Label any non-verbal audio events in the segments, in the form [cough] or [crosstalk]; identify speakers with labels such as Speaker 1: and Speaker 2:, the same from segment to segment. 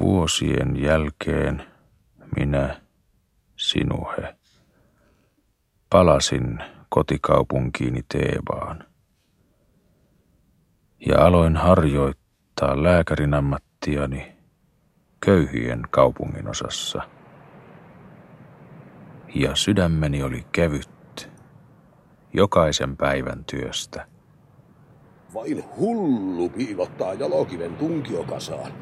Speaker 1: Vuosien jälkeen minä, sinuhe, palasin kotikaupunkiini Teebaan ja aloin harjoittaa lääkärin ammattiani köyhien kaupungin osassa. Ja sydämeni oli kevyt jokaisen päivän työstä.
Speaker 2: Vain hullu piilottaa jalokiven tunkiokasaan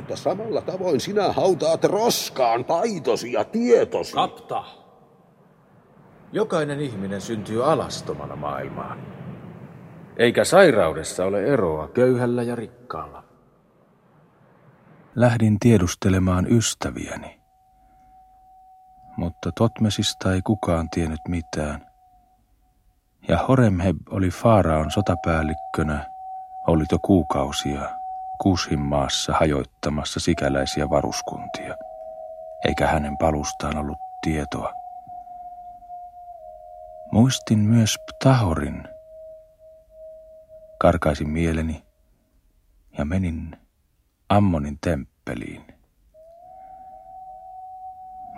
Speaker 2: mutta samalla tavoin sinä hautaat roskaan taitosi ja tietosi.
Speaker 3: Kapta! Jokainen ihminen syntyy alastomana maailmaan. Eikä sairaudessa ole eroa köyhällä ja rikkaalla.
Speaker 1: Lähdin tiedustelemaan ystäviäni, mutta Totmesista ei kukaan tiennyt mitään. Ja Horemheb oli Faaraon sotapäällikkönä ollut jo kuukausia Kushin maassa hajoittamassa sikäläisiä varuskuntia, eikä hänen palustaan ollut tietoa. Muistin myös Ptahorin. Karkaisin mieleni ja menin Ammonin temppeliin.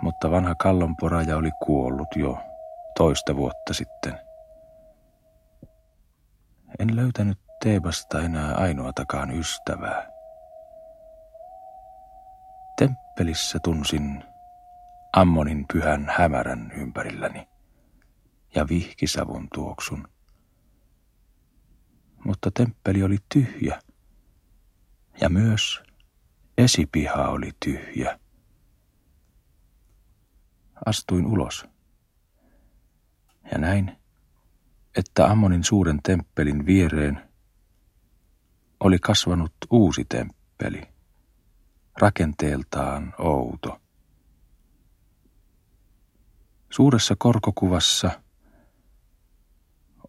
Speaker 1: Mutta vanha kallonporaja oli kuollut jo toista vuotta sitten. En löytänyt Teebasta enää ainoatakaan ystävää. Temppelissä tunsin Ammonin pyhän hämärän ympärilläni ja vihkisavun tuoksun. Mutta temppeli oli tyhjä ja myös esipiha oli tyhjä. Astuin ulos ja näin, että Ammonin suuren temppelin viereen – oli kasvanut uusi temppeli, rakenteeltaan outo. Suuressa korkokuvassa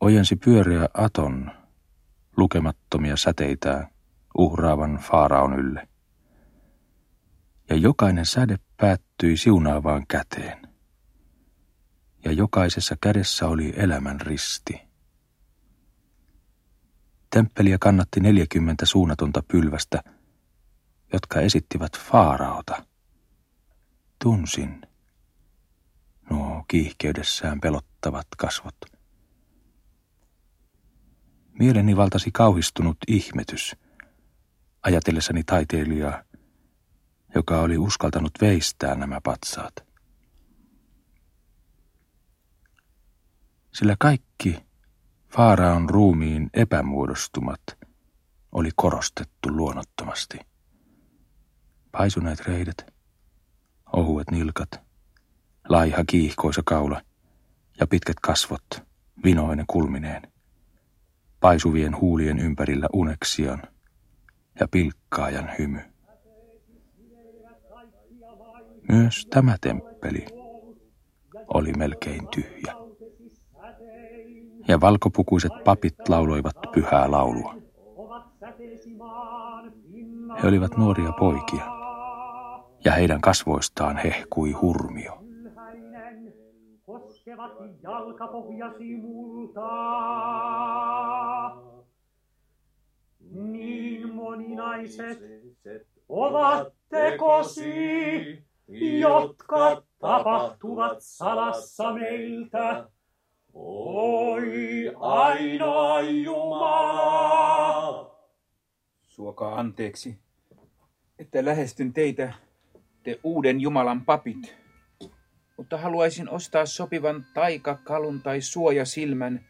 Speaker 1: ojensi pyöreä aton lukemattomia säteitä uhraavan faaraon ylle. Ja jokainen säde päättyi siunaavaan käteen. Ja jokaisessa kädessä oli elämän risti. Temppeliä kannatti neljäkymmentä suunnatonta pylvästä, jotka esittivät Faaraota. Tunsin nuo kiihkeydessään pelottavat kasvot. Mieleni valtasi kauhistunut ihmetys, ajatellessani taiteilijaa, joka oli uskaltanut veistää nämä patsaat. Sillä kaikki Faaraon ruumiin epämuodostumat oli korostettu luonnottomasti. Paisuneet reidet, ohuet nilkat, laiha kiihkoisa kaula ja pitkät kasvot vinoinen kulmineen, paisuvien huulien ympärillä uneksian ja pilkkaajan hymy. Myös tämä temppeli oli melkein tyhjä ja valkopukuiset papit lauloivat pyhää laulua. He olivat nuoria poikia, ja heidän kasvoistaan hehkui hurmio.
Speaker 4: Niin moninaiset ovat tekosi, jotka tapahtuvat salassa meiltä Oi ainoa Jumala!
Speaker 5: Suokaa anteeksi, että lähestyn teitä, te uuden Jumalan papit. Mutta haluaisin ostaa sopivan taikakalun tai suojasilmän,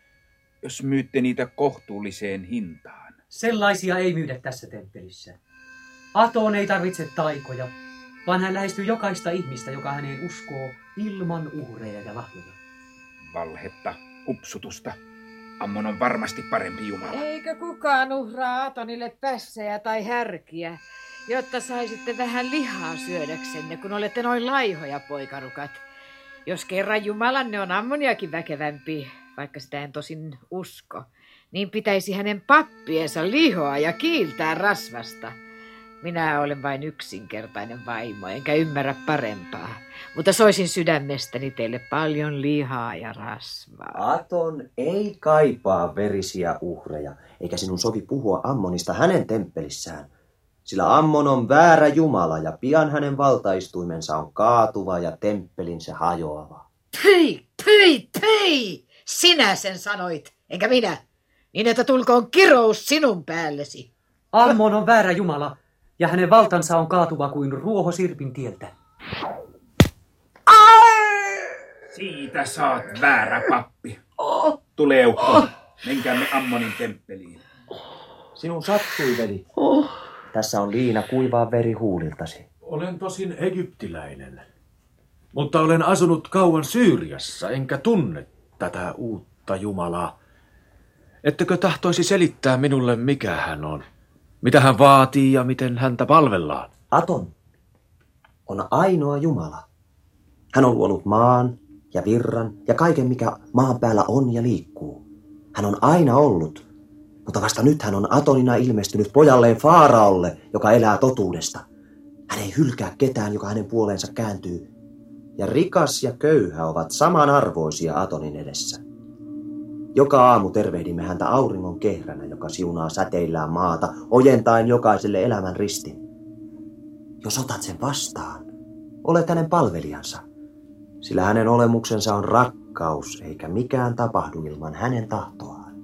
Speaker 5: jos myytte niitä kohtuulliseen hintaan.
Speaker 6: Sellaisia ei myydä tässä temppelissä. Atoon ei tarvitse taikoja, vaan hän lähestyy jokaista ihmistä, joka häneen uskoo ilman uhreja ja lahjoja
Speaker 5: valhetta, upsutusta. Ammon on varmasti parempi Jumala.
Speaker 7: Eikö kukaan uhraa Atonille pässejä tai härkiä, jotta saisitte vähän lihaa syödäksenne, kun olette noin laihoja, poikarukat. Jos kerran Jumalanne on Ammoniakin väkevämpi, vaikka sitä en tosin usko, niin pitäisi hänen pappiensa lihoa ja kiiltää rasvasta. Minä olen vain yksinkertainen vaimo, enkä ymmärrä parempaa. Mutta soisin sydämestäni teille paljon lihaa ja rasvaa.
Speaker 8: Aton ei kaipaa verisiä uhreja, eikä sinun sovi puhua Ammonista hänen temppelissään. Sillä Ammon on väärä Jumala ja pian hänen valtaistuimensa on kaatuva ja temppelinsä hajoava.
Speaker 7: Pyi, pyi, pyi! Sinä sen sanoit, enkä minä. Niin että tulkoon kirous sinun päällesi.
Speaker 6: Ammon on väärä Jumala, ja hänen valtansa on kaatuva kuin ruoho sirpin tieltä.
Speaker 9: Siitä saat väärä pappi. Tule Eukko, menkäämme Ammonin temppeliin.
Speaker 8: Sinun sattui, veli. Tässä on liina kuivaa veri huuliltasi.
Speaker 3: Olen tosin egyptiläinen, mutta olen asunut kauan Syyriassa, enkä tunne tätä uutta Jumalaa. Ettekö tahtoisi selittää minulle, mikä hän on? Mitä hän vaatii ja miten häntä palvellaan?
Speaker 8: Aton on ainoa Jumala. Hän on luonut maan ja virran ja kaiken, mikä maan päällä on ja liikkuu. Hän on aina ollut, mutta vasta nyt hän on Atonina ilmestynyt pojalleen Faaraolle, joka elää totuudesta. Hän ei hylkää ketään, joka hänen puoleensa kääntyy. Ja rikas ja köyhä ovat samanarvoisia Atonin edessä. Joka aamu tervehdimme häntä auringon kehränä, joka siunaa säteillään maata, ojentaen jokaiselle elämän ristin. Jos otat sen vastaan, olet hänen palvelijansa, sillä hänen olemuksensa on rakkaus, eikä mikään tapahdu ilman hänen tahtoaan.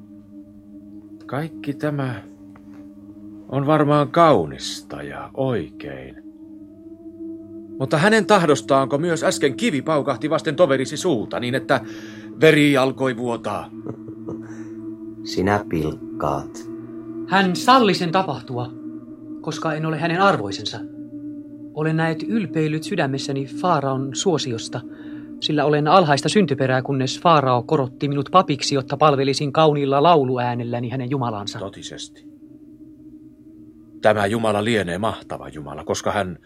Speaker 3: Kaikki tämä on varmaan kaunista ja oikein. Mutta hänen tahdostaanko myös äsken kivi paukahti vasten toverisi suuta niin, että veri alkoi vuotaa? [laughs]
Speaker 8: Sinä pilkkaat.
Speaker 6: Hän salli sen tapahtua, koska en ole hänen arvoisensa. Olen näet ylpeillyt sydämessäni Faaraon suosiosta, sillä olen alhaista syntyperää, kunnes Faarao korotti minut papiksi, jotta palvelisin kauniilla lauluäänelläni hänen Jumalansa.
Speaker 3: Totisesti. Tämä Jumala lienee mahtava Jumala, koska hän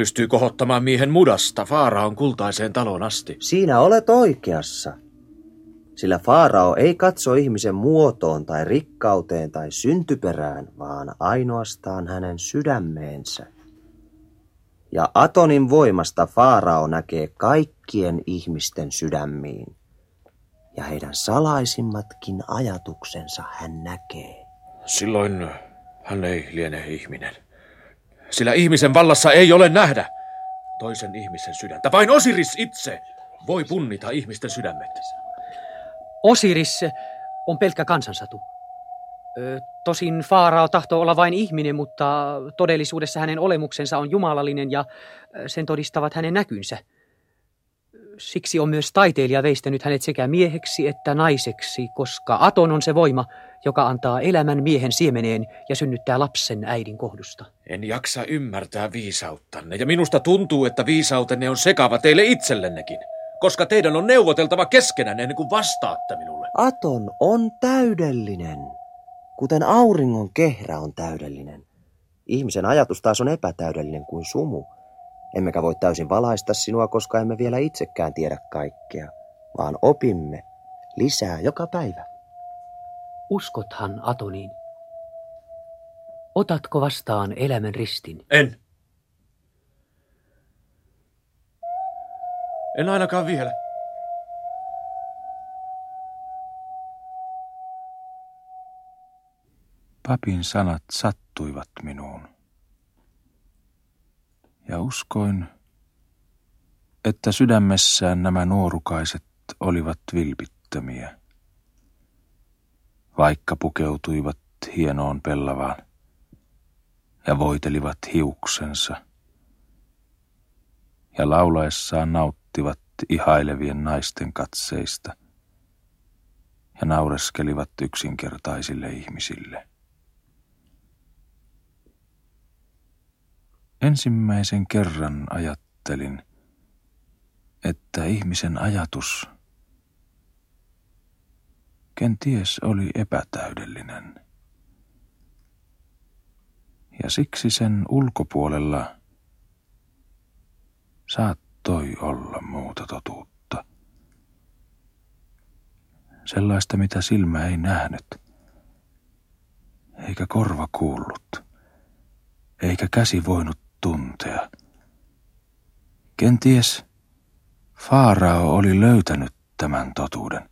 Speaker 3: pystyy kohottamaan miehen mudasta Faaraon kultaiseen taloon asti.
Speaker 8: Siinä olet oikeassa. Sillä Faarao ei katso ihmisen muotoon tai rikkauteen tai syntyperään, vaan ainoastaan hänen sydämeensä. Ja Atonin voimasta Faarao näkee kaikkien ihmisten sydämiin. Ja heidän salaisimmatkin ajatuksensa hän näkee.
Speaker 3: Silloin hän ei liene ihminen. Sillä ihmisen vallassa ei ole nähdä toisen ihmisen sydäntä. Vain Osiris itse voi punnita ihmisten sydämet.
Speaker 6: Osiris on pelkkä kansansatu. Ö, Tosin Faarao tahtoo olla vain ihminen, mutta todellisuudessa hänen olemuksensa on jumalallinen ja sen todistavat hänen näkynsä. Siksi on myös taiteilija veistänyt hänet sekä mieheksi että naiseksi, koska Aton on se voima, joka antaa elämän miehen siemeneen ja synnyttää lapsen äidin kohdusta.
Speaker 3: En jaksa ymmärtää viisauttanne, ja minusta tuntuu, että viisautenne on sekava teille itsellennekin, koska teidän on neuvoteltava keskenään ennen kuin vastaatte minulle.
Speaker 8: Aton on täydellinen, kuten auringon kehrä on täydellinen. Ihmisen ajatus taas on epätäydellinen kuin sumu. Emmekä voi täysin valaista sinua, koska emme vielä itsekään tiedä kaikkea, vaan opimme lisää joka päivä.
Speaker 6: Uskothan Atoniin. Otatko vastaan elämän ristin?
Speaker 3: En. En ainakaan vielä.
Speaker 1: Papin sanat sattuivat minuun. Ja uskoin, että sydämessään nämä nuorukaiset olivat vilpittömiä, vaikka pukeutuivat hienoon pellavaan ja voitelivat hiuksensa ja laulaessaan nauttivat ihailevien naisten katseista ja naureskelivat yksinkertaisille ihmisille. Ensimmäisen kerran ajattelin, että ihmisen ajatus kenties oli epätäydellinen. Ja siksi sen ulkopuolella saattoi olla muuta totuutta. Sellaista, mitä silmä ei nähnyt, eikä korva kuullut, eikä käsi voinut tuntea. Kenties Faarao oli löytänyt tämän totuuden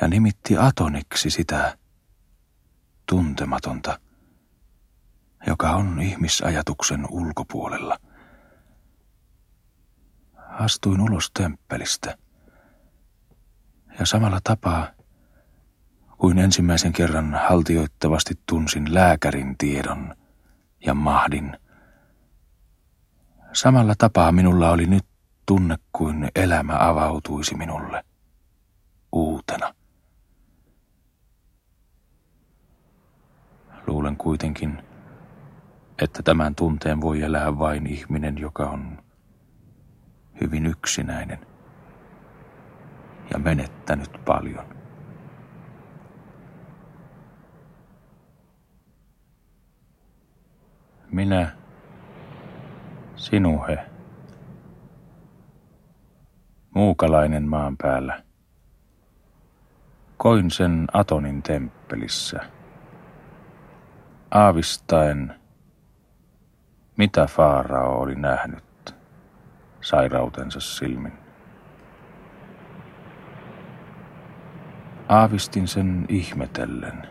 Speaker 1: ja nimitti Atoniksi sitä tuntematonta,
Speaker 3: joka on ihmisajatuksen ulkopuolella. Astuin ulos temppelistä ja samalla tapaa kuin ensimmäisen kerran haltioittavasti tunsin lääkärin tiedon ja mahdin. Samalla tapaa minulla oli nyt tunne kuin elämä avautuisi minulle uutena. Luulen kuitenkin, että tämän tunteen voi elää vain ihminen, joka on hyvin yksinäinen ja menettänyt paljon. Minä, sinuhe, muukalainen maan päällä, koin sen Atonin temppelissä, aavistaen, mitä Faarao oli nähnyt sairautensa silmin. Aavistin sen ihmetellen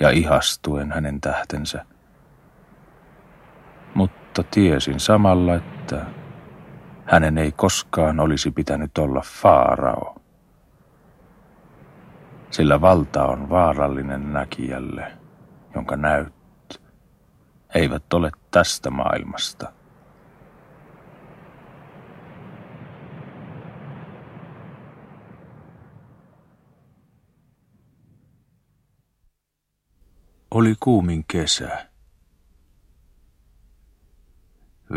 Speaker 3: ja ihastuen hänen tähtensä – mutta tiesin samalla, että hänen ei koskaan olisi pitänyt olla Faarao. Sillä valta on vaarallinen näkijälle, jonka näyt eivät ole tästä maailmasta. Oli kuumin kesä.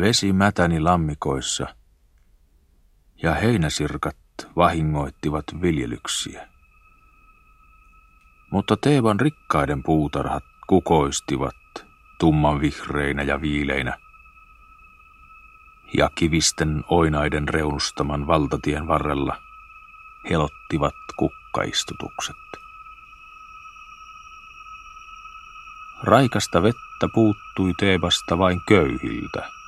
Speaker 3: Vesi mätäni lammikoissa ja heinäsirkat vahingoittivat viljelyksiä. Mutta Teevan rikkaiden puutarhat kukoistivat tumman vihreinä ja viileinä. Ja kivisten oinaiden reunustaman valtatien varrella helottivat kukkaistutukset. Raikasta vettä puuttui Teebasta vain köyhiltä –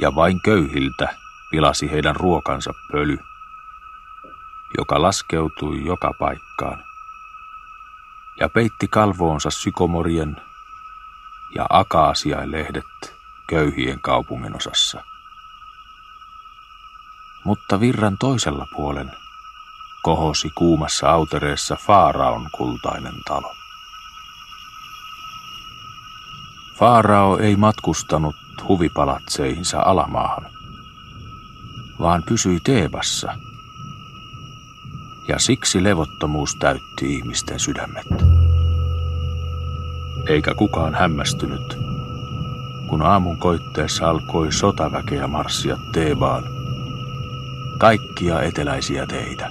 Speaker 3: ja vain köyhiltä pilasi heidän ruokansa pöly, joka laskeutui joka paikkaan ja peitti kalvoonsa sykomorien ja akaasiailehdet köyhien kaupungin osassa. Mutta virran toisella puolen kohosi kuumassa autereessa Faaraon kultainen talo. Faarao ei matkustanut huvipalatseihinsa alamaahan, vaan pysyi Teebassa. Ja siksi levottomuus täytti ihmisten sydämet. Eikä kukaan hämmästynyt, kun aamun koitteessa alkoi sotaväkeä marssia Teebaan, kaikkia eteläisiä teitä.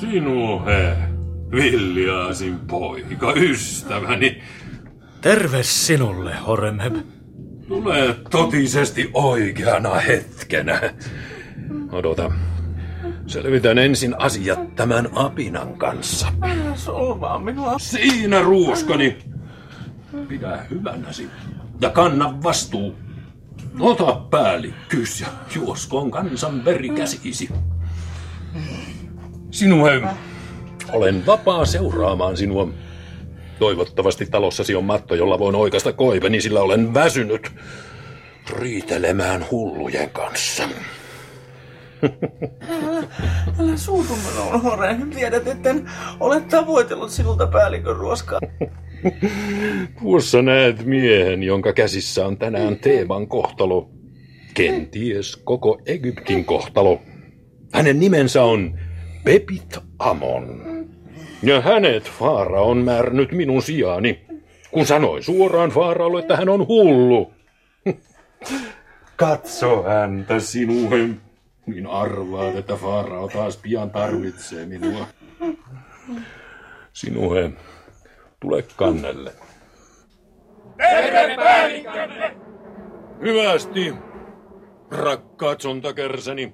Speaker 10: Sinuhe, Villiaasin poika, ystäväni,
Speaker 1: Terve sinulle, Horemheb.
Speaker 10: Tule totisesti oikeana hetkenä. Odota. Selvitän ensin asiat tämän apinan kanssa.
Speaker 11: Solvaa minua.
Speaker 10: Siinä ruuskani. Pidä hyvänäsi ja kanna vastuu. Ota päällikkyys ja juoskoon kansan veri käsisi. Sinue, olen vapaa seuraamaan sinua Toivottavasti talossasi on matto, jolla voin oikasta koiveni, sillä olen väsynyt riitelemään hullujen kanssa.
Speaker 11: Älä, älä suutu minuun, Hore. Tiedät, etten ole tavoitellut sinulta päällikön ruoskaa.
Speaker 10: Tuossa näet miehen, jonka käsissä on tänään Teeban kohtalo. Kenties koko Egyptin kohtalo. Hänen nimensä on Pepit Amon. Ja hänet Faara on määrännyt minun sijaani, kun sanoi suoraan Faaralle, että hän on hullu. Katso häntä sinuhe. Niin arvaat, että Faarao taas pian tarvitsee minua. Sinuhe, tule kannelle.
Speaker 11: Terve päällikkömme!
Speaker 10: Hyvästi, rakkaat sontakersäni.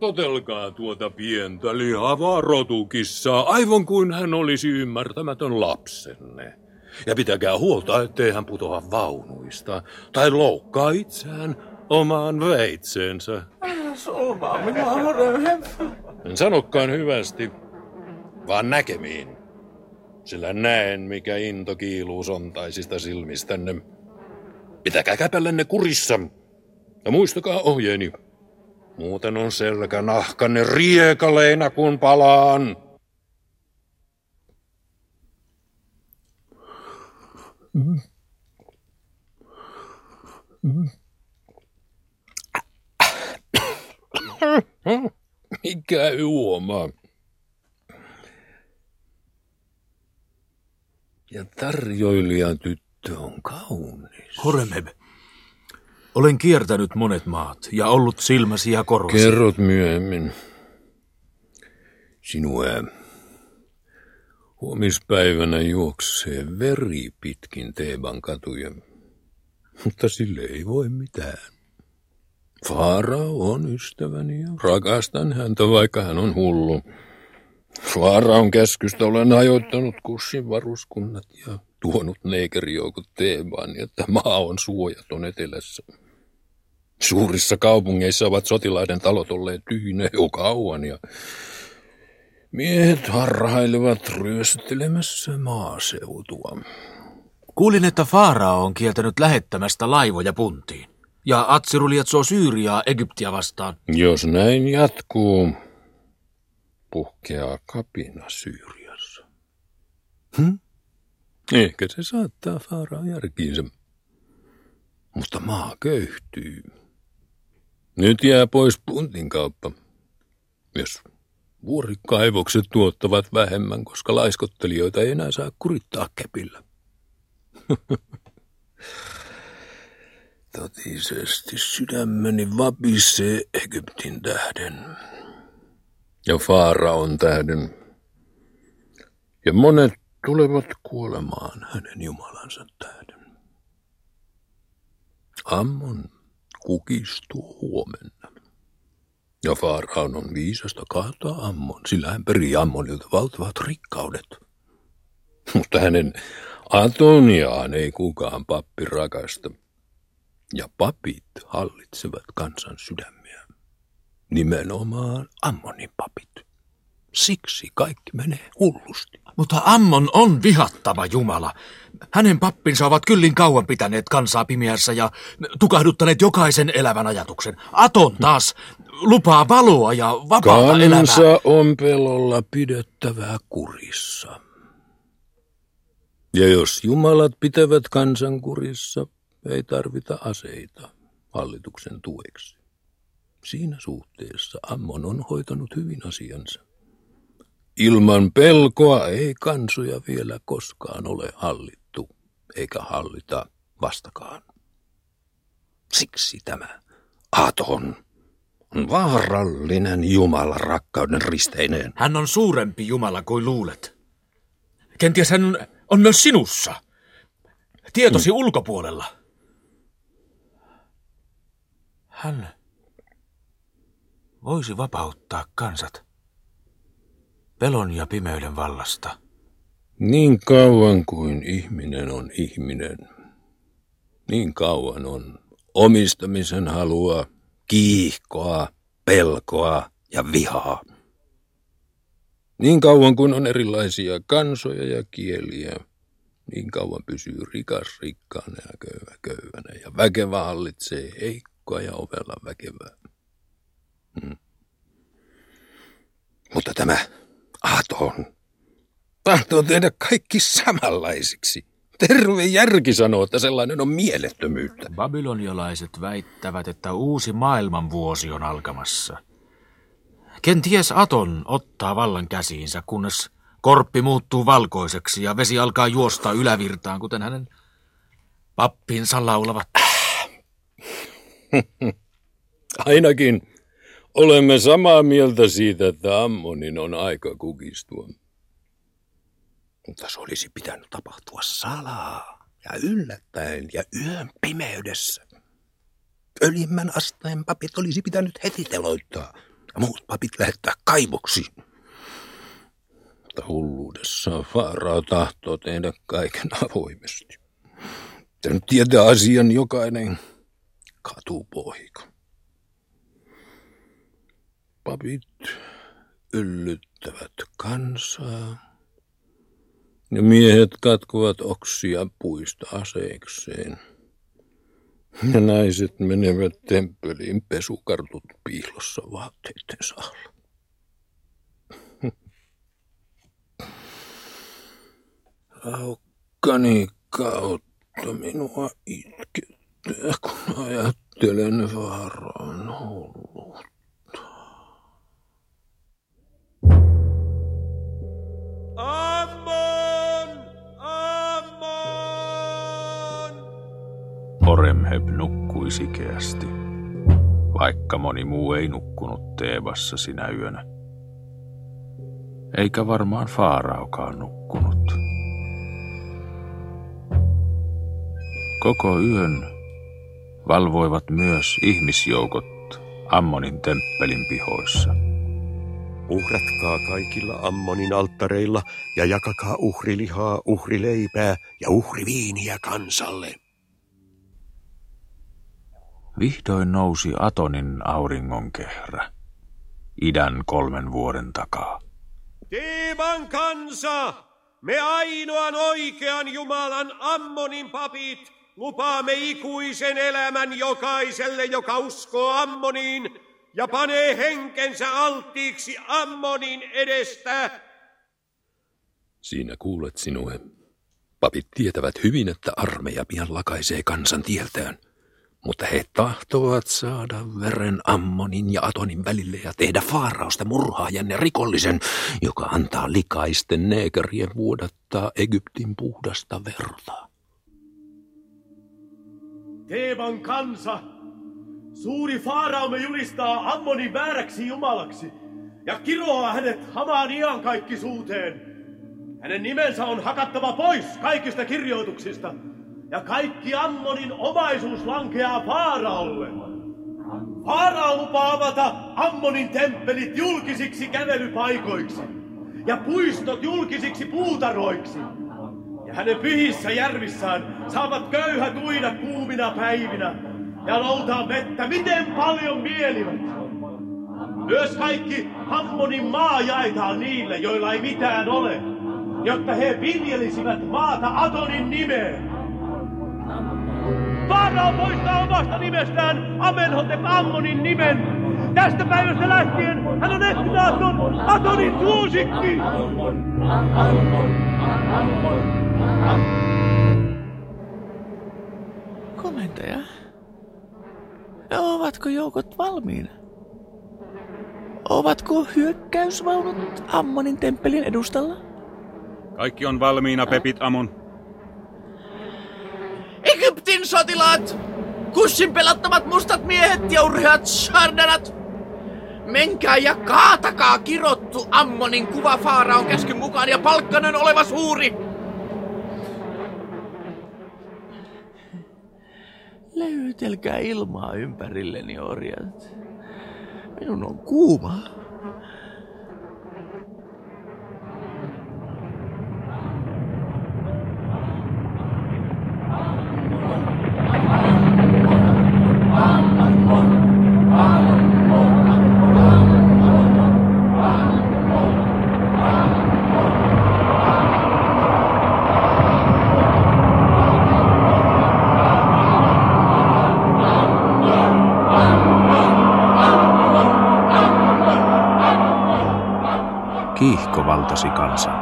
Speaker 10: Totelkaa tuota pientä lihavaa rotukissaa, aivan kuin hän olisi ymmärtämätön lapsenne. Ja pitäkää huolta, ettei hän putoa vaunuista tai loukkaa itseään omaan veitseensä.
Speaker 11: Solvaa minua, En
Speaker 10: Sanokkaan hyvästi. vaan näkemiin. Sillä näen, mikä into kiiluu sontaisista silmistänne. Pitäkää käpällenne kurissa ja muistakaa ohjeeni. Muuten on selkä nahkanne riekaleina, kun palaan. Mikä juoma? Ja tarjoilijan tyttö on kaunis.
Speaker 3: Horemheb, olen kiertänyt monet maat ja ollut silmäsi ja korvasi.
Speaker 10: Kerrot myöhemmin. Sinua huomispäivänä juoksee veri pitkin Teeban katuja, mutta sille ei voi mitään. Faarao on ystäväni ja rakastan häntä, vaikka hän on hullu. Faaraon käskystä olen ajoittanut kussin varuskunnat ja tuonut neikerijoukot Teebaan, että maa on suojaton etelässä. Suurissa kaupungeissa ovat sotilaiden talot olleet tyhjinä jo kauan ja miehet harhailevat ryöstelemässä maaseutua.
Speaker 3: Kuulin, että Faarao on kieltänyt lähettämästä laivoja puntiin. Ja Atsiru lietsoo Syyriaa Egyptiä vastaan.
Speaker 10: Jos näin jatkuu, puhkeaa kapina Syyriassa. Hm? Ehkä se saattaa Faarao järkiinsä. Mutta maa köyhtyy. Nyt jää pois puntin kauppa. Jos vuorikaivokset tuottavat vähemmän, koska laiskottelijoita ei enää saa kurittaa kepillä. [laughs] Totisesti sydämeni vapisee Egyptin tähden. Ja Faaraon tähden. Ja monet tulevat kuolemaan hänen Jumalansa tähden. Ammon kukistuu huomenna. Ja Faaraon on viisasta kaataa Ammon, sillä hän perii Ammonilta valtavat rikkaudet. Mutta hänen Antoniaan ei kukaan pappi rakasta. Ja papit hallitsevat kansan sydämiä. Nimenomaan Ammonin papit. Siksi kaikki menee hullusti.
Speaker 3: Mutta Ammon on vihattava Jumala. Hänen pappinsa ovat kyllin kauan pitäneet kansaa pimeässä ja tukahduttaneet jokaisen elävän ajatuksen. Aton taas lupaa valoa ja vapaata
Speaker 10: Kansa
Speaker 3: elämää.
Speaker 10: on pelolla pidettävää kurissa. Ja jos jumalat pitävät kansan kurissa, ei tarvita aseita hallituksen tueksi. Siinä suhteessa Ammon on hoitanut hyvin asiansa. Ilman pelkoa ei kansoja vielä koskaan ole hallittu, eikä hallita vastakaan. Siksi tämä Aton on vaarallinen Jumala rakkauden risteineen.
Speaker 3: Hän on suurempi Jumala kuin luulet. Kenties hän on, myös sinussa. Tietosi ulkopuolella. Hän voisi vapauttaa kansat pelon ja pimeyden vallasta.
Speaker 10: Niin kauan kuin ihminen on ihminen, niin kauan on omistamisen halua, kiihkoa, pelkoa ja vihaa. Niin kauan kuin on erilaisia kansoja ja kieliä, niin kauan pysyy rikas rikkaana ja köyhä köyhänä, ja väkevä hallitsee heikkoa ja ovella väkevää. Hmm. Mutta tämä Aton tahtoo tehdä kaikki samanlaisiksi. Terve järki sanoo, että sellainen on mielettömyyttä.
Speaker 3: Babylonialaiset väittävät, että uusi maailmanvuosi on alkamassa. Kenties Aton ottaa vallan käsiinsä, kunnes korppi muuttuu valkoiseksi ja vesi alkaa juosta ylävirtaan, kuten hänen pappinsa laulavat. [laughs]
Speaker 10: Ainakin olemme samaa mieltä siitä, että Ammonin on aika kukistua. Mutta se olisi pitänyt tapahtua salaa ja yllättäen ja yön pimeydessä. Ölimmän asteen papit olisi pitänyt heti teloittaa ja muut papit lähettää kaivoksiin. Mutta hulluudessa Faaraa tahtoo tehdä kaiken avoimesti. Se nyt tietää asian jokainen katupoika. Papit yllyttävät kansaa. Ja miehet katkovat oksia puista aseikseen. Ja naiset menevät temppeliin pesukartut piilossa vaatteittensa alla. Aukkani kautta minua itkettää, kun ajattelen vaaraan hulluutta.
Speaker 12: Ammon! Ammon!
Speaker 3: Horemheb nukkui sikeästi, vaikka moni muu ei nukkunut Teebassa sinä yönä. Eikä varmaan Faaraukaan nukkunut. Koko yön valvoivat myös ihmisjoukot Ammonin temppelin pihoissa.
Speaker 13: Uhratkaa kaikilla Ammonin alttareilla ja jakakaa uhrilihaa, uhrileipää ja uhriviiniä kansalle.
Speaker 3: Vihdoin nousi Atonin auringonkehrä, idän kolmen vuoden takaa.
Speaker 12: Teeman kansa, me ainoan oikean Jumalan Ammonin papit lupaamme ikuisen elämän jokaiselle, joka uskoo Ammoniin ja panee henkensä alttiiksi Ammonin edestä.
Speaker 10: Siinä kuulet sinue. Papit tietävät hyvin, että armeija pian lakaisee kansan tieltään. Mutta he tahtovat saada veren Ammonin ja Atonin välille ja tehdä Faarausta murhaajan ja rikollisen, joka antaa likaisten neekerien vuodattaa Egyptin puhdasta verta.
Speaker 12: Teeman kansa, suuri Faaraume julistaa Ammonin vääräksi jumalaksi ja kiroaa hänet hamaan iankaikkisuuteen. Hänen nimensä on hakattava pois kaikista kirjoituksista ja kaikki Ammonin omaisuus lankeaa Faaraolle. Faarao lupaa avata Ammonin temppelit julkisiksi kävelypaikoiksi ja puistot julkisiksi puutarhoiksi. Ja hänen pyhissä järvissään saavat köyhät uida kuumina päivinä ja loutaa vettä miten paljon mielivät. Myös kaikki Ammonin maa jaetaan niille, joilla ei mitään ole, jotta he viljelisivät maata Atonin nimeen. Farao poistaa omasta nimestään Amenhotep Ammonin nimen. Tästä päivästä lähtien hän on Eskinaatton Atonin suosikki.
Speaker 11: Komentaja. Ovatko joukot valmiina? Ovatko hyökkäysvaunut Ammonin temppelin edustalla?
Speaker 14: Kaikki on valmiina, Pepit Amon.
Speaker 11: Egyptin sotilaat! Kussin pelattamat mustat miehet ja urheat shardanat! Menkää ja kaatakaa kirottu Ammonin kuva Faaraon käskyn mukaan ja palkkanen oleva suuri! Löytelkää ilmaa ympärilleni, orjat. Minun on kuuma.
Speaker 3: Valtasi kansan.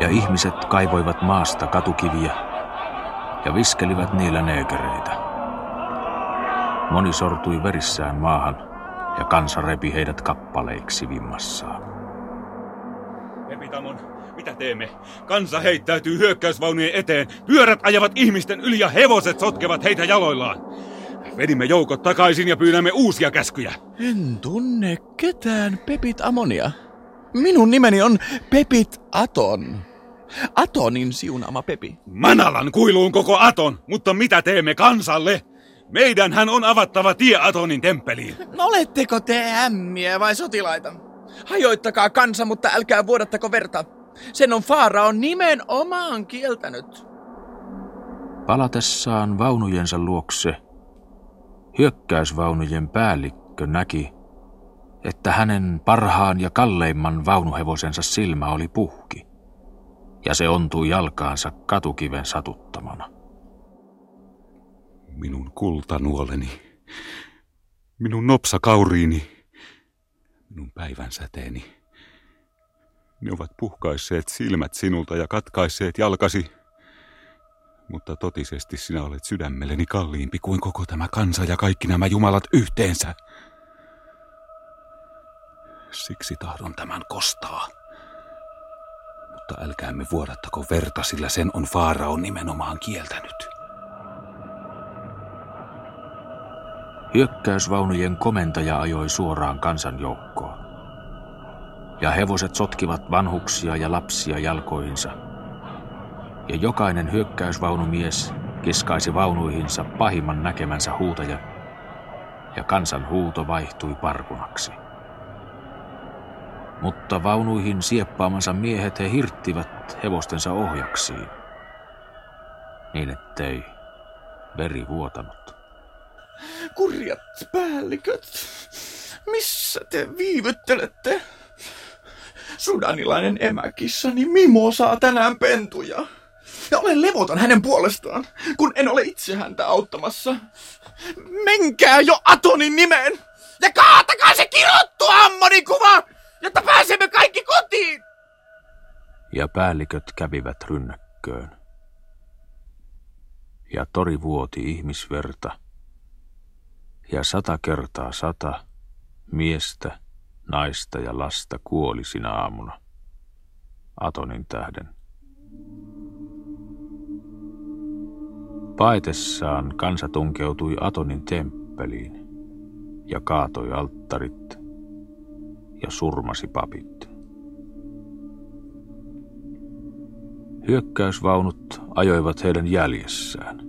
Speaker 3: Ja ihmiset kaivoivat maasta katukiviä ja viskelivät niillä neekereitä. Moni sortui verissään maahan ja kansa repi heidät kappaleiksi vimmassaan.
Speaker 14: Pepit Amon, mitä teemme? Kansa heittäytyy hyökkäysvaunujen eteen. Pyörät ajavat ihmisten yli ja hevoset sotkevat heitä jaloillaan. Vedimme joukot takaisin ja pyydämme uusia käskyjä.
Speaker 11: En tunne ketään Pepit Amonia. Minun nimeni on Pepit Aton. Atonin siunaama Pepi.
Speaker 14: Manalan kuiluun koko Aton, mutta mitä teemme kansalle? Meidän hän on avattava tie Atonin temppeliin.
Speaker 11: No oletteko te ämmiä vai sotilaita? Hajoittakaa kansa, mutta älkää vuodattako verta. Sen on Faaraon nimenomaan kieltänyt.
Speaker 3: Palatessaan vaunujensa luokse hyökkäysvaunujen päällikkö näki, että hänen parhaan ja kalleimman vaunuhevosensa silmä oli puhki, ja se ontui jalkaansa katukiven satuttamana.
Speaker 14: Minun kultanuoleni, minun nopsakauriini, minun päivän säteeni. Ne ovat puhkaisseet silmät sinulta ja katkaisseet jalkasi. Mutta totisesti sinä olet sydämelleni kalliimpi kuin koko tämä kansa ja kaikki nämä jumalat yhteensä. Siksi tahdon tämän kostaa. Mutta älkäämme vuodattako verta, sillä sen on Faarao nimenomaan kieltänyt.
Speaker 3: Hyökkäysvaunujen komentaja ajoi suoraan kansan joukkoon. Ja hevoset sotkivat vanhuksia ja lapsia jalkoihinsa. Ja jokainen hyökkäysvaunumies kiskaisi vaunuihinsa pahimman näkemänsä huutaja, ja kansan huuto vaihtui parkunaksi. Mutta vaunuihin sieppaamansa miehet he hirttivät hevostensa ohjaksiin, niin ettei veri vuotanut.
Speaker 11: Kurjat päälliköt, missä te viivyttelette? Sudanilainen emäkissani Mimo saa tänään pentuja. Ja olen levoton hänen puolestaan, kun en ole itse häntä auttamassa. Menkää jo Atonin nimeen ja kaatakaa se kirottu Ammonin kuva, jotta pääsemme kaikki kotiin!
Speaker 3: Ja päälliköt kävivät rynnäkköön. Ja tori vuoti ihmisverta. Ja sata kertaa sata miestä, naista ja lasta kuoli sinä aamuna. Atonin tähden. Paetessaan kansa tunkeutui Atonin temppeliin ja kaatoi alttarit ja surmasi papit. Hyökkäysvaunut ajoivat heidän jäljessään.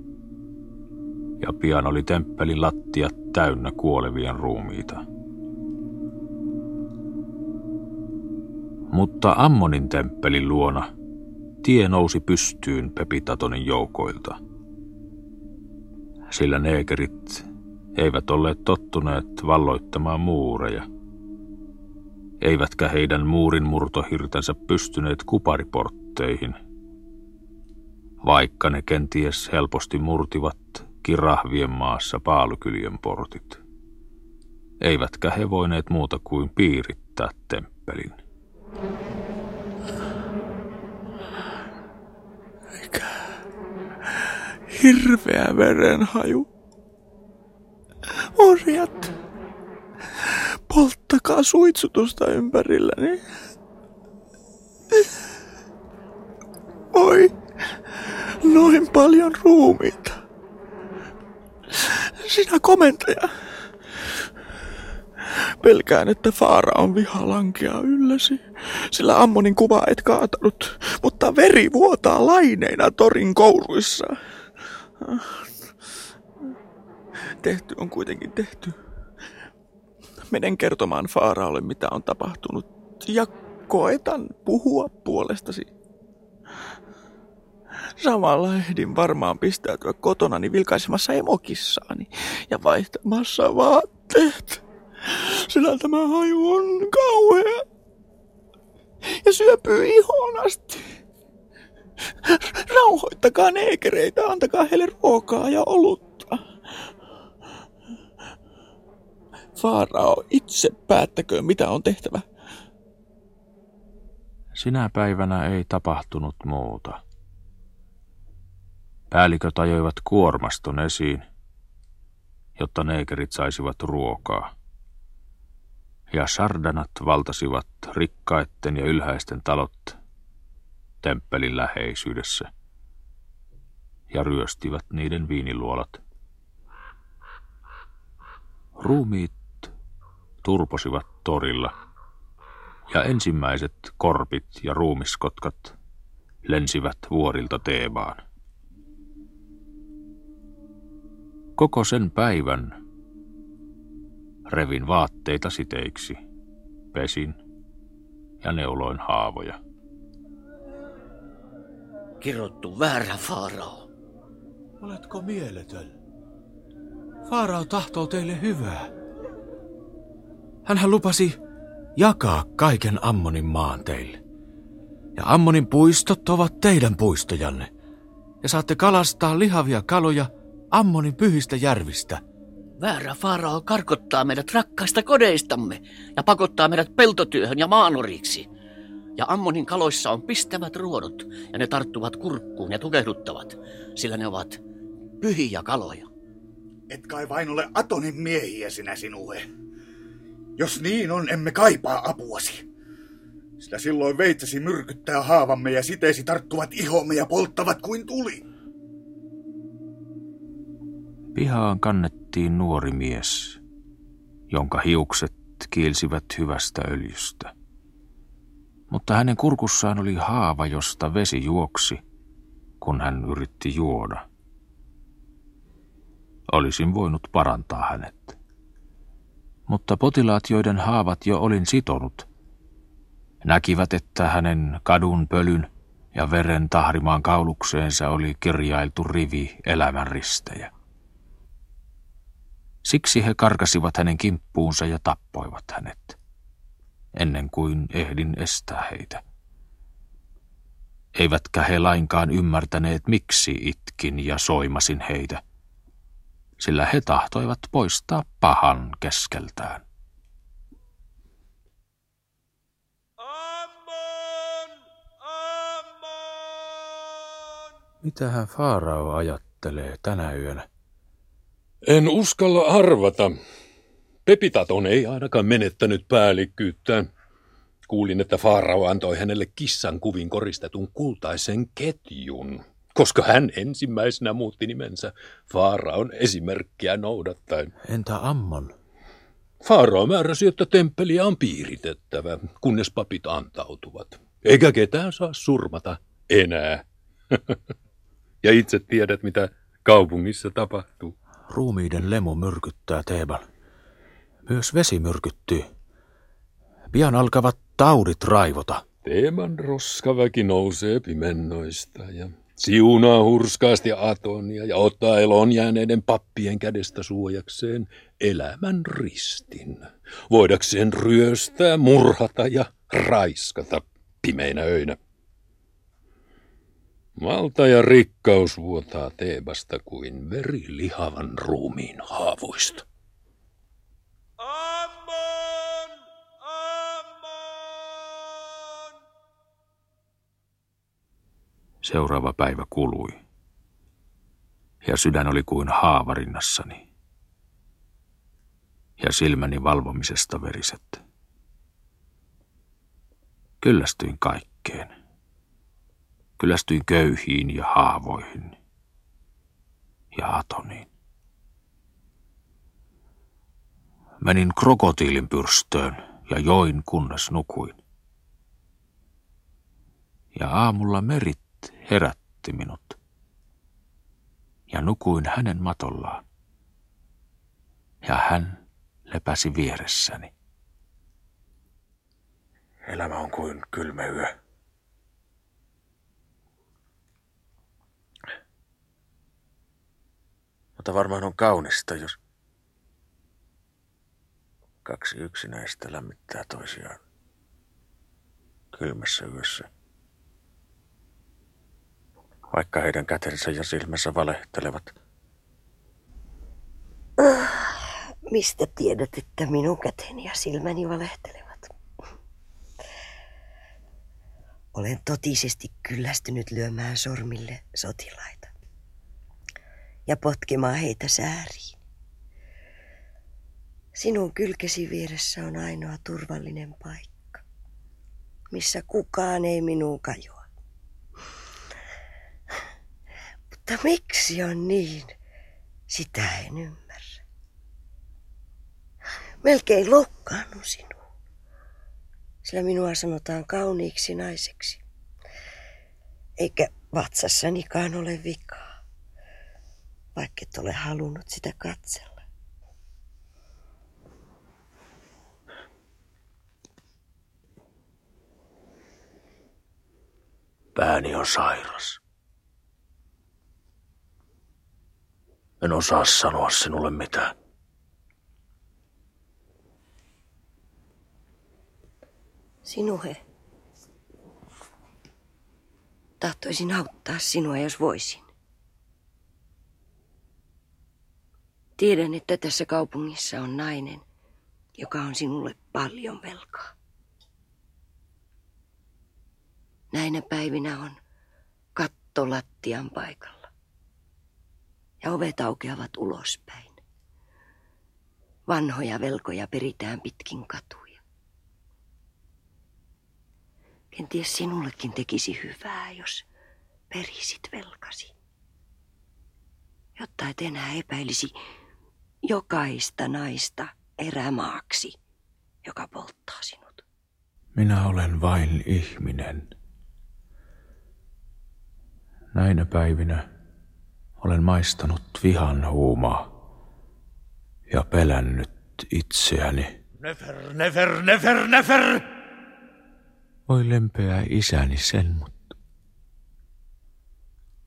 Speaker 3: Ja pian oli temppelin lattiat täynnä kuolevien ruumiita. Mutta Ammonin temppelin luona tie nousi pystyyn Pepitatonin joukoilta. Sillä neekerit eivät olleet tottuneet valloittamaan muureja, eivätkä heidän muurin murtohirtensä pystyneet kupariportteihin, vaikka ne kenties helposti murtivat kirahvien maassa paalukyljen portit. Eivätkä he voineet muuta kuin piirittää temppelin.
Speaker 11: Eikä hirveä verenhaju. Orjat, polttakaa suitsutusta ympärilläni. Oi, noin paljon ruumiita. Sinä komentaja. Pelkään, että Faara on viha lankea ylläsi, sillä Ammonin kuva et kaatanut, mutta veri vuotaa laineina torin kouruissa. Tehty on kuitenkin tehty. Menen kertomaan Faaraalle, mitä on tapahtunut, ja koetan puhua puolestasi. Samalla ehdin varmaan pistäytyä kotonani vilkaisemassa emokissaani ja vaihtamassa vaatteet. Sillä tämä haju on kauhea ja syöpyy ihon asti. Rauhoittakaa neekereitä, antakaa heille ruokaa ja olutta. Faarao itse päättäköön, mitä on tehtävä.
Speaker 3: Sinä päivänä ei tapahtunut muuta. Päälliköt ajoivat kuormaston esiin, jotta neekerit saisivat ruokaa. Ja sardanat valtasivat rikkaitten ja ylhäisten talot temppelin läheisyydessä ja ryöstivät niiden viiniluolat. Ruumiit turposivat torilla ja ensimmäiset korpit ja ruumiskotkat lensivät vuorilta Teebaan. Koko sen päivän revin vaatteita siteiksi, pesin ja neuloin haavoja.
Speaker 11: Kirottu väärä Faarao.
Speaker 1: Oletko mieletön? Faarao tahtoo teille hyvää. Hänhän lupasi jakaa kaiken Ammonin maan teille. Ja Ammonin puistot ovat teidän puistojanne. Ja saatte kalastaa lihavia kaloja Ammonin pyhistä järvistä.
Speaker 11: Väärä farao karkottaa meidät rakkaista kodeistamme ja pakottaa meidät peltotyöhön ja maanoriksi. Ja Ammonin kaloissa on pistävät ruodot ja ne tarttuvat kurkkuun ja tukehduttavat, sillä ne ovat pyhiä kaloja.
Speaker 15: Et kai vain ole Atonin miehiä sinä sinuhe. Jos niin on, emme kaipaa apuasi. Sillä silloin veitsesi myrkyttää haavamme ja siteesi tarttuvat ihomme ja polttavat kuin tuli.
Speaker 3: Pihaan kannettiin nuori mies, jonka hiukset kiilsivät hyvästä öljystä. Mutta hänen kurkussaan oli haava, josta vesi juoksi, kun hän yritti juoda. Olisin voinut parantaa hänet. Mutta potilaat, joiden haavat jo olin sitonut, näkivät, että hänen kadun pölyn ja veren tahrimaan kaulukseensa oli kirjailtu rivi elämänristejä. Siksi he karkasivat hänen kimppuunsa ja tappoivat hänet, ennen kuin ehdin estää heitä. Eivätkä he lainkaan ymmärtäneet, miksi itkin ja soimasin heitä, sillä he tahtoivat poistaa pahan keskeltään. Mitähän Faarao ajattelee tänä yönä?
Speaker 10: En uskalla arvata. Pepitaton ei ainakaan menettänyt päällikkyyttään. Kuulin, että Faarao antoi hänelle kissan kuvin koristetun kultaisen ketjun, koska hän ensimmäisenä muutti nimensä Faaraon esimerkkiä noudattaen.
Speaker 3: Entä Ammon?
Speaker 10: Faarao määräsi, että temppeliä on piiritettävä, kunnes papit antautuvat. Eikä ketään saa surmata enää. [laughs] ja itse tiedät, mitä kaupungissa tapahtuu.
Speaker 3: Ruumiiden lemu myrkyttää Teeban. Myös vesi myrkyttyy. Pian alkavat taudit raivota.
Speaker 10: Teeman roskaväki nousee pimennoista ja siunaa hurskaasti atonia ja ottaa elon jääneiden pappien kädestä suojakseen elämän ristin. Voidakseen ryöstää, murhata ja raiskata pimeinä öinä. Valta ja rikkaus vuotaa Teebasta kuin veri lihavan ruumiin haavoista.
Speaker 3: Seuraava päivä kului. Ja sydän oli kuin haavarinnassani. Ja silmäni valvomisesta veriset. Kyllästyin kaikkeen. Kyllästyin köyhiin ja haavoihin ja atoniin. Menin krokotiilin pyrstöön ja join kunnes nukuin. Ja aamulla merit herätti minut. Ja nukuin hänen matollaan. Ja hän lepäsi vieressäni. Elämä on kuin kylmä yö. Mutta varmaan on kaunista, jos kaksi yksinäistä lämmittää toisiaan kylmässä yössä. Vaikka heidän kätensä ja silmänsä valehtelevat.
Speaker 16: Mistä tiedät, että minun käteni ja silmäni valehtelevat? Olen totisesti kyllästynyt lyömään sormille sotilaita ja potkimaan heitä sääriin. Sinun kylkesi vieressä on ainoa turvallinen paikka, missä kukaan ei minuun kajoa. Mutta miksi on niin, sitä en ymmärrä. Melkein loukkaannut sinuun, sillä minua sanotaan kauniiksi naiseksi. Eikä vatsassanikaan ole vikaa vaikka et ole halunnut sitä katsella.
Speaker 3: Pääni on sairas. En osaa sanoa sinulle mitään.
Speaker 16: Sinuhe. Tahtoisin auttaa sinua, jos voisin. Tiedän, että tässä kaupungissa on nainen, joka on sinulle paljon velkaa. Näinä päivinä on katto lattian paikalla. Ja ovet aukeavat ulospäin. Vanhoja velkoja peritään pitkin katuja. Kenties sinullekin tekisi hyvää, jos perisit velkasi. Jotta et enää epäilisi jokaista naista erämaaksi, joka polttaa sinut.
Speaker 1: Minä olen vain ihminen. Näinä päivinä olen maistanut vihan huumaa ja pelännyt itseäni.
Speaker 17: Nefer, nefer, nefer, nefer!
Speaker 1: Oi lempeä isäni sen, mutta...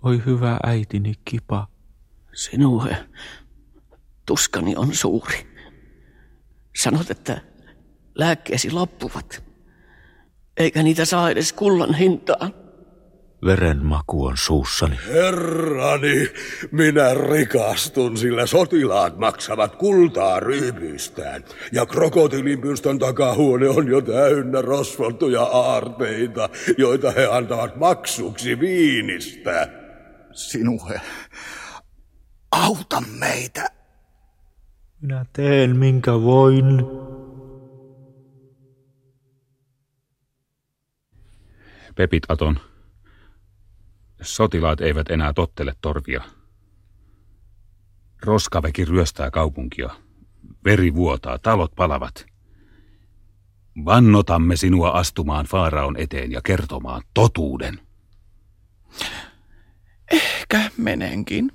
Speaker 1: Oi hyvä äitini kipa.
Speaker 11: Sinuhe, tuskani on suuri. Sanot, että lääkkeesi loppuvat, eikä niitä saa edes kullan hintaan.
Speaker 1: Veren maku on suussani.
Speaker 2: Herrani, minä rikastun, sillä sotilaat maksavat kultaa ryypyistään. Ja krokotilinpystön takahuone on jo täynnä rosvottuja aarteita, joita he antavat maksuksi viinistä.
Speaker 18: Sinuhe, auta meitä.
Speaker 1: Minä teen minkä voin.
Speaker 19: Pepit Aton. Sotilaat eivät enää tottele torvia. Roskaväki ryöstää kaupunkia. Veri vuotaa, talot palavat. Vannotamme sinua astumaan Faaraon eteen ja kertomaan totuuden.
Speaker 11: Ehkä menenkin.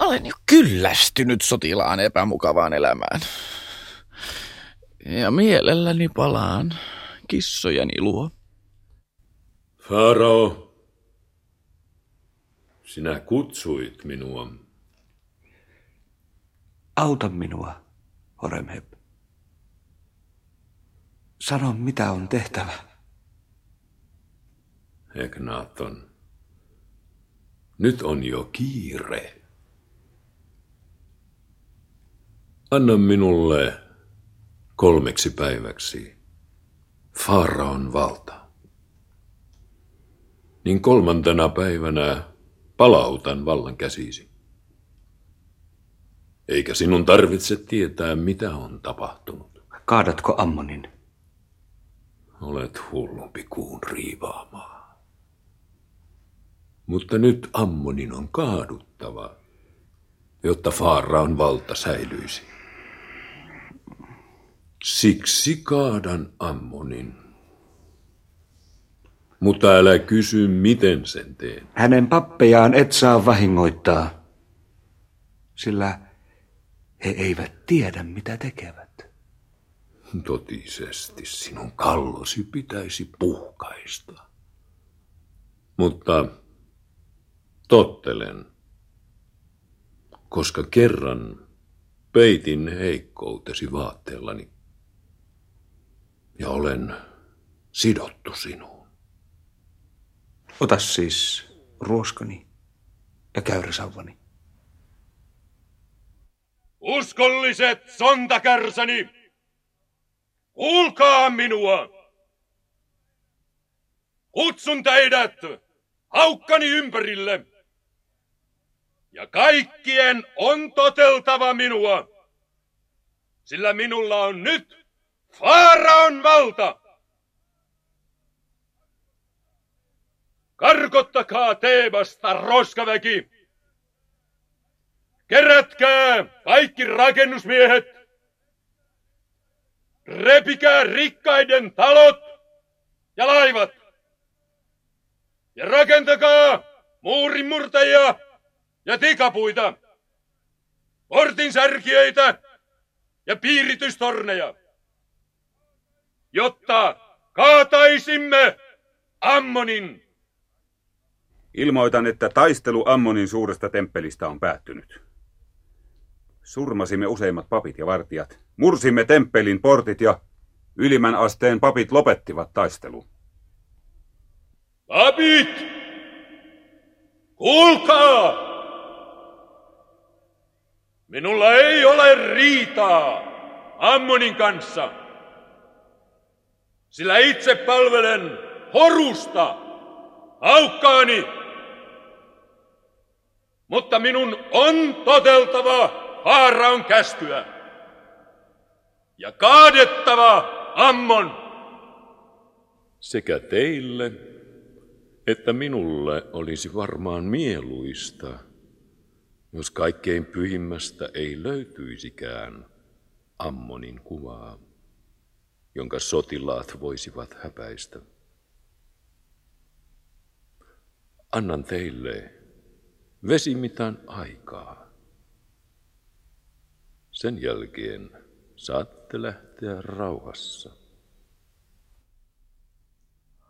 Speaker 11: Olen jo kyllästynyt sotilaan epämukavaan elämään. Ja mielelläni palaan kissojeni luo.
Speaker 10: Farao, sinä kutsuit minua.
Speaker 20: Auta minua, Horemheb. Sano, mitä on tehtävä.
Speaker 10: Egnaton, nyt on jo kiire. Anna minulle kolmeksi päiväksi Faraon valta. Niin kolmantena päivänä palautan vallan käsisi. Eikä sinun tarvitse tietää, mitä on tapahtunut.
Speaker 20: Kaadatko Ammonin?
Speaker 10: Olet hullumpi kuun riivaamaa. Mutta nyt Ammonin on kaaduttava, jotta Faaraon valta säilyisi. Siksi kaadan Ammonin. Mutta älä kysy, miten sen teen.
Speaker 20: Hänen pappejaan et saa vahingoittaa, sillä he eivät tiedä, mitä tekevät.
Speaker 10: Totisesti sinun kallosi pitäisi puhkaista. Mutta tottelen, koska kerran peitin heikkoutesi vaatteellani ja olen sidottu sinuun.
Speaker 20: Ota siis ruoskoni ja käyräsauvani.
Speaker 19: Uskolliset sontakärsäni, kuulkaa minua. Kutsun teidät haukkani ympärille. Ja kaikkien on toteltava minua, sillä minulla on nyt Faaraon valta. Karkottakaa Teebasta roskaväki. Kerätkää kaikki rakennusmiehet. Repikää rikkaiden talot ja laivat. Ja rakentakaa muurinmurtajia ja tikapuita. Portinsärkiöitä ja piiritystorneja. Jotta kaataisimme Ammonin.
Speaker 14: Ilmoitan, että taistelu Ammonin suuresta temppelistä on päättynyt. Surmasimme useimmat papit ja vartijat, mursimme temppelin portit ja
Speaker 21: Ylimmän asteen papit lopettivat taistelu.
Speaker 14: Papit! Kuulkaa! Minulla ei ole riitaa Ammonin kanssa, sillä itse palvelen Horusta, aukkaani. Mutta minun on toteltava Haaraon käskyä ja kaadettava Ammon.
Speaker 10: Sekä teille että minulle olisi varmaan mieluista, jos kaikkein pyhimmästä ei löytyisikään Ammonin kuvaa, jonka sotilaat voisivat häpäistä. Annan teille vesimitan aikaa. Sen jälkeen saatte lähteä rauhassa.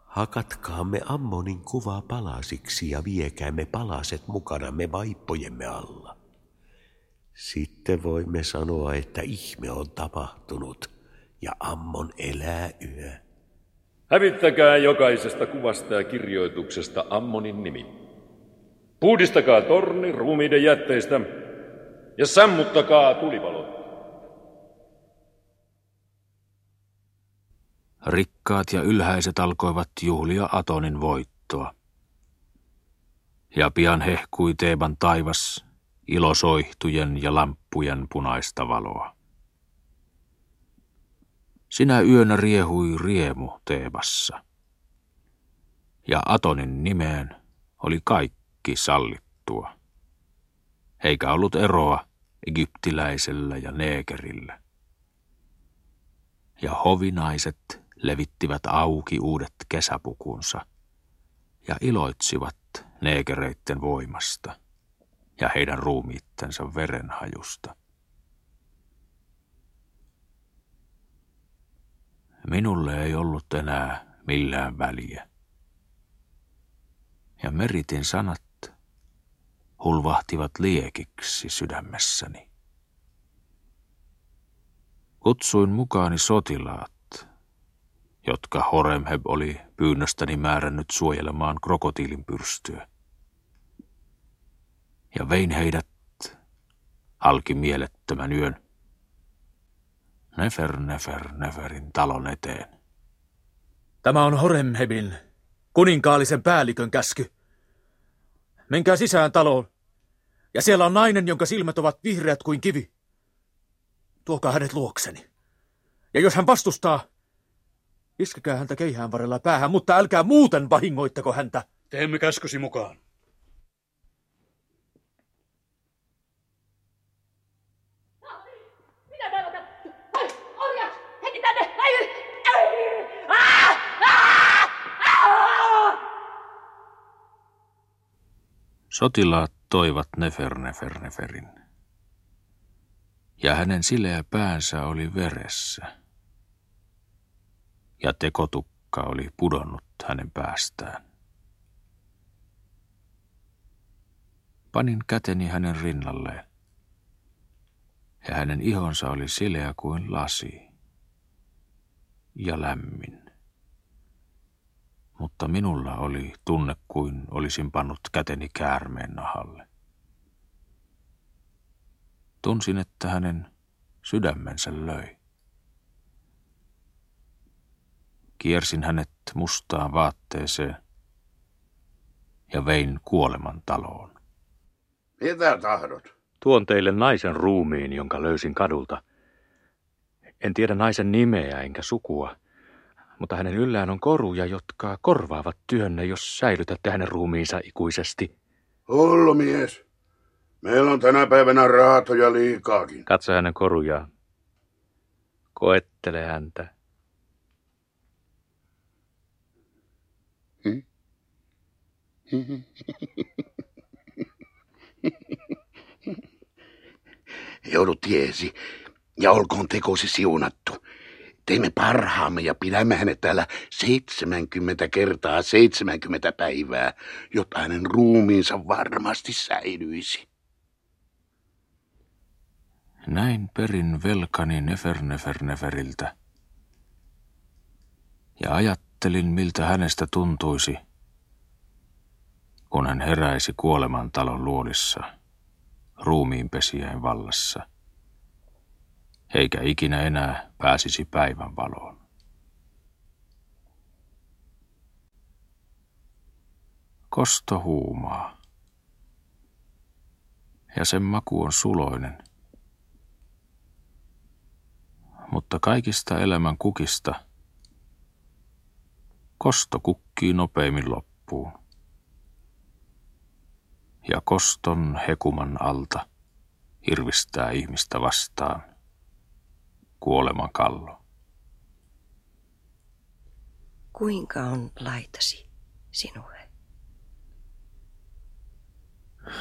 Speaker 13: Hakatkaamme Ammonin kuvaa palasiksi ja viekäämme palaset mukanamme vaippojemme alla. Sitten voimme sanoa, että ihme on tapahtunut ja Ammon elää yö.
Speaker 10: Hävittäkää jokaisesta kuvasta ja kirjoituksesta Ammonin nimi. Puhdistakaa torni ruumiiden jätteistä ja sammuttakaa tulipalot.
Speaker 3: Rikkaat ja ylhäiset alkoivat juhlia Atonin voittoa. Ja pian hehkui Teeban taivas ilosoihtujen ja lamppujen punaista valoa. Sinä yönä riehui riemu Teebassa. Ja Atonin nimeen oli kaikki sallittua. Eikä ollut eroa egyptiläisellä ja neekerillä. Ja hovinaiset levittivät auki uudet kesäpukunsa ja iloitsivat neekereitten voimasta ja heidän ruumiittensa verenhajusta. Minulle ei ollut enää millään väliä. Ja meritin sanat hulvahtivat liekiksi sydämessäni. Kutsuin mukaani sotilaat, jotka Horemheb oli pyynnöstäni määrännyt suojelemaan krokotiilin pyrstyä. Ja vein heidät halki mielettömän yön Nefer, Nefer, Neferin talon eteen.
Speaker 1: Tämä on Horemhebin, kuninkaallisen päällikön käsky. Menkää sisään taloon, ja siellä on nainen, jonka silmät ovat vihreät kuin kivi. Tuokaa hänet luokseni. Ja jos hän vastustaa, Iskekää häntä keihään varrella päähän, mutta älkää muuten vahingoittako häntä.
Speaker 12: Teemme käskysi mukaan.
Speaker 3: Sotilaat toivat Nefer Nefer Neferin. Ja hänen sileä päänsä oli veressä ja tekotukka oli pudonnut hänen päästään. Panin käteni hänen rinnalleen, ja hänen ihonsa oli sileä kuin lasi ja lämmin. Mutta minulla oli tunne kuin olisin pannut käteni käärmeen nahalle. Tunsin, että hänen sydämensä löi. Kiersin hänet mustaan vaatteeseen ja vein kuoleman taloon.
Speaker 22: Mitä tahdot?
Speaker 3: Tuon teille naisen ruumiin, jonka löysin kadulta. En tiedä naisen nimeä enkä sukua, mutta hänen yllään on koruja, jotka korvaavat työnne, jos säilytätte hänen ruumiinsa ikuisesti.
Speaker 22: Hullu mies. Meillä on tänä päivänä raatoja liikaakin.
Speaker 3: Katso hänen korujaan. Koettele häntä. [laughs]
Speaker 22: Joudu tiesi, ja olkoon tekosi siunattu. Teimme parhaamme ja pidämme hänet täällä 70 kertaa 70 päivää, jotta hänen ruumiinsa varmasti säilyisi.
Speaker 3: Näin perin velkani Nefer Nefer Neferiltä Ja ajattelin, miltä hänestä tuntuisi, kun hän heräisi kuoleman talon luolissa, ruumiinpesiäin vallassa, eikä ikinä enää pääsisi päivän valoon. Kosto huumaa. Ja sen maku on suloinen. Mutta kaikista elämän kukista kosto kukkii nopeimmin loppuun. Ja koston hekuman alta hirvistää ihmistä vastaan kuoleman kallo.
Speaker 16: Kuinka on laitasi sinulle?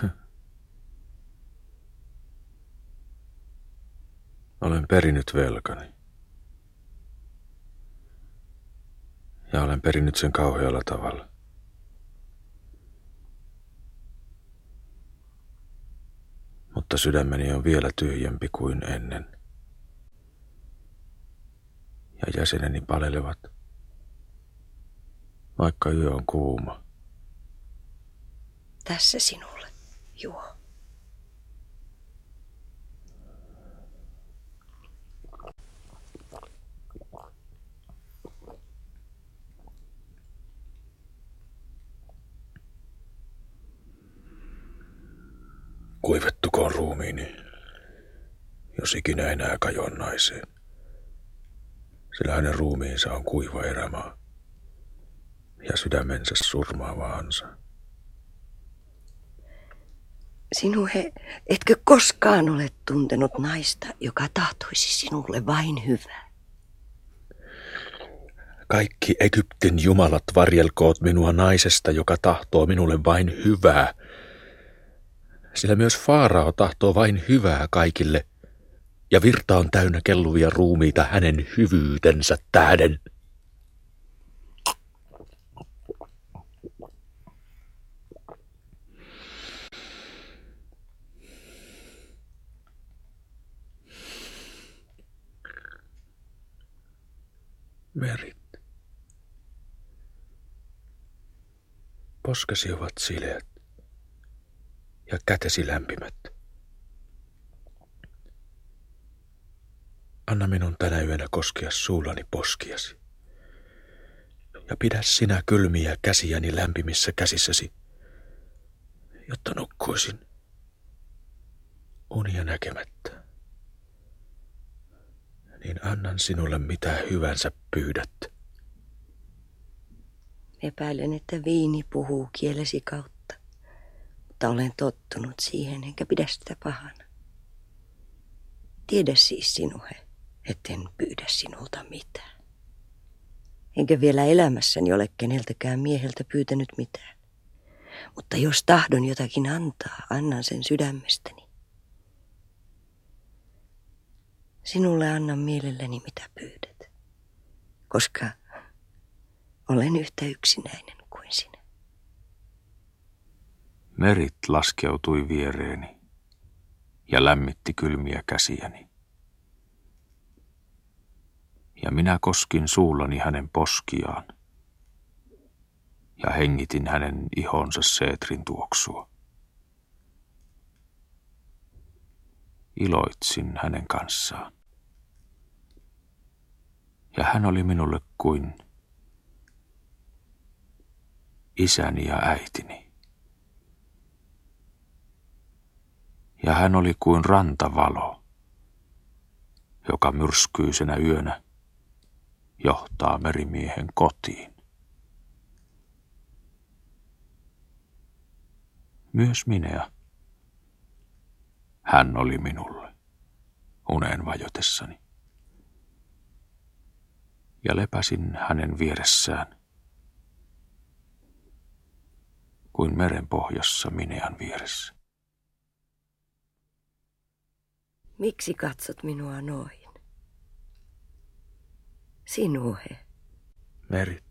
Speaker 16: [laughs]
Speaker 3: Olen perinyt velkani. Ja olen perinyt sen kauhealla tavalla. Mutta sydämeni on vielä tyhjempi kuin ennen. Ja jäseneni palelevat, vaikka yö on kuuma.
Speaker 16: Tässä sinulle, juo.
Speaker 3: Kuivettukoon ruumiini, jos ikinä enää kajon naiseen. Sillä hänen ruumiinsa on kuiva erämaa ja sydämensä surmaava ansa.
Speaker 16: Sinuhe, etkö koskaan ole tuntenut naista, joka tahtoisi sinulle vain hyvää?
Speaker 3: Kaikki Egyptin jumalat varjelkoot minua naisesta, joka tahtoo minulle vain hyvää. Sillä myös Faarao tahtoo vain hyvää kaikille, ja virta on täynnä kelluvia ruumiita hänen hyvyytensä tähden. merit. Poskesi ovat sileät ja kätesi lämpimät. Anna minun tänä yönä koskea suullani poskiasi. Ja pidä sinä kylmiä käsiäni lämpimissä käsissäsi, jotta nukkuisin unia näkemättä niin annan sinulle mitä hyvänsä pyydät.
Speaker 16: Epäilen, että viini puhuu kielesi kautta, mutta olen tottunut siihen enkä pidä sitä pahana. Tiedä siis sinuhe, etten pyydä sinulta mitään. Enkä vielä elämässäni ole keneltäkään mieheltä pyytänyt mitään. Mutta jos tahdon jotakin antaa, annan sen sydämestäni. Sinulle annan mielelläni mitä pyydät, koska olen yhtä yksinäinen kuin sinä.
Speaker 3: Merit laskeutui viereeni ja lämmitti kylmiä käsiäni. Ja minä koskin suullani hänen poskiaan ja hengitin hänen ihonsa seetrin tuoksua. Iloitsin hänen kanssaan ja hän oli minulle kuin isäni ja äitini. Ja hän oli kuin rantavalo, joka myrskyisenä yönä johtaa merimiehen kotiin. Myös minä. Hän oli minulle unen vajotessani ja lepäsin hänen vieressään kuin meren pohjassa Minean vieressä.
Speaker 16: Miksi katsot minua noin? Sinuhe.
Speaker 3: Merit.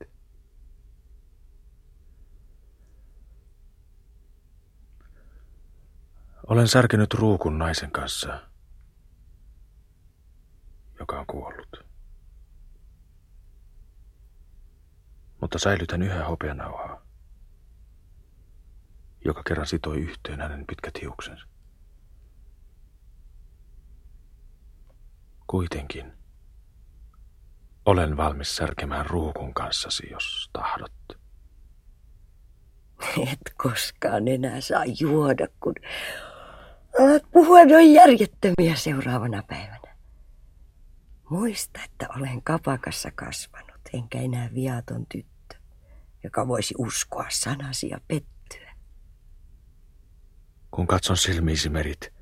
Speaker 3: Olen särkenyt ruukun naisen kanssa, joka on kuollut. Mutta säilytän yhä hopeanauhaa, joka kerran sitoi yhteen hänen pitkät hiuksensa. Kuitenkin olen valmis särkemään ruukun kanssasi, jos tahdot.
Speaker 16: Et koskaan enää saa juoda, kun alat puhua noin järjettömiä seuraavana päivänä. Muista, että olen kapakassa kasvanut, enkä enää viaton tyttö, joka voisi uskoa sanasi ja pettyä.
Speaker 3: Kun katson silmiisi merit,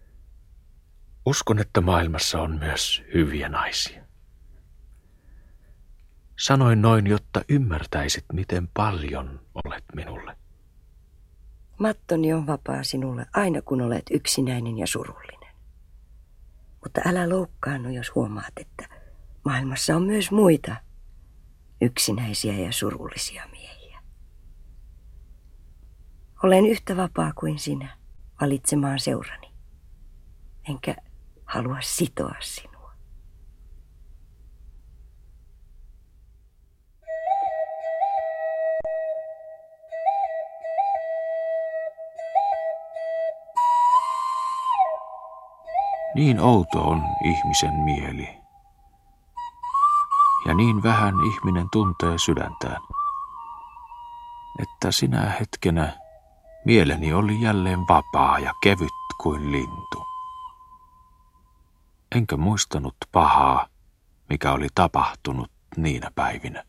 Speaker 3: uskon, että maailmassa on myös hyviä naisia. Sanoin noin, jotta ymmärtäisit, miten paljon olet minulle.
Speaker 16: Mattoni on vapaa sinulle aina kun olet yksinäinen ja surullinen. Mutta älä loukkaannu, jos huomaat, että maailmassa on myös muita yksinäisiä ja surullisia miehiä. Olen yhtä vapaa kuin sinä valitsemaan seurani, enkä halua sitoa sinua.
Speaker 3: Niin outo on ihmisen mieli. Ja niin vähän ihminen tuntee sydäntään, että sinä hetkenä mieleni oli jälleen vapaa ja kevyt kuin lintu. Enkä muistanut pahaa, mikä oli tapahtunut niinä päivinä.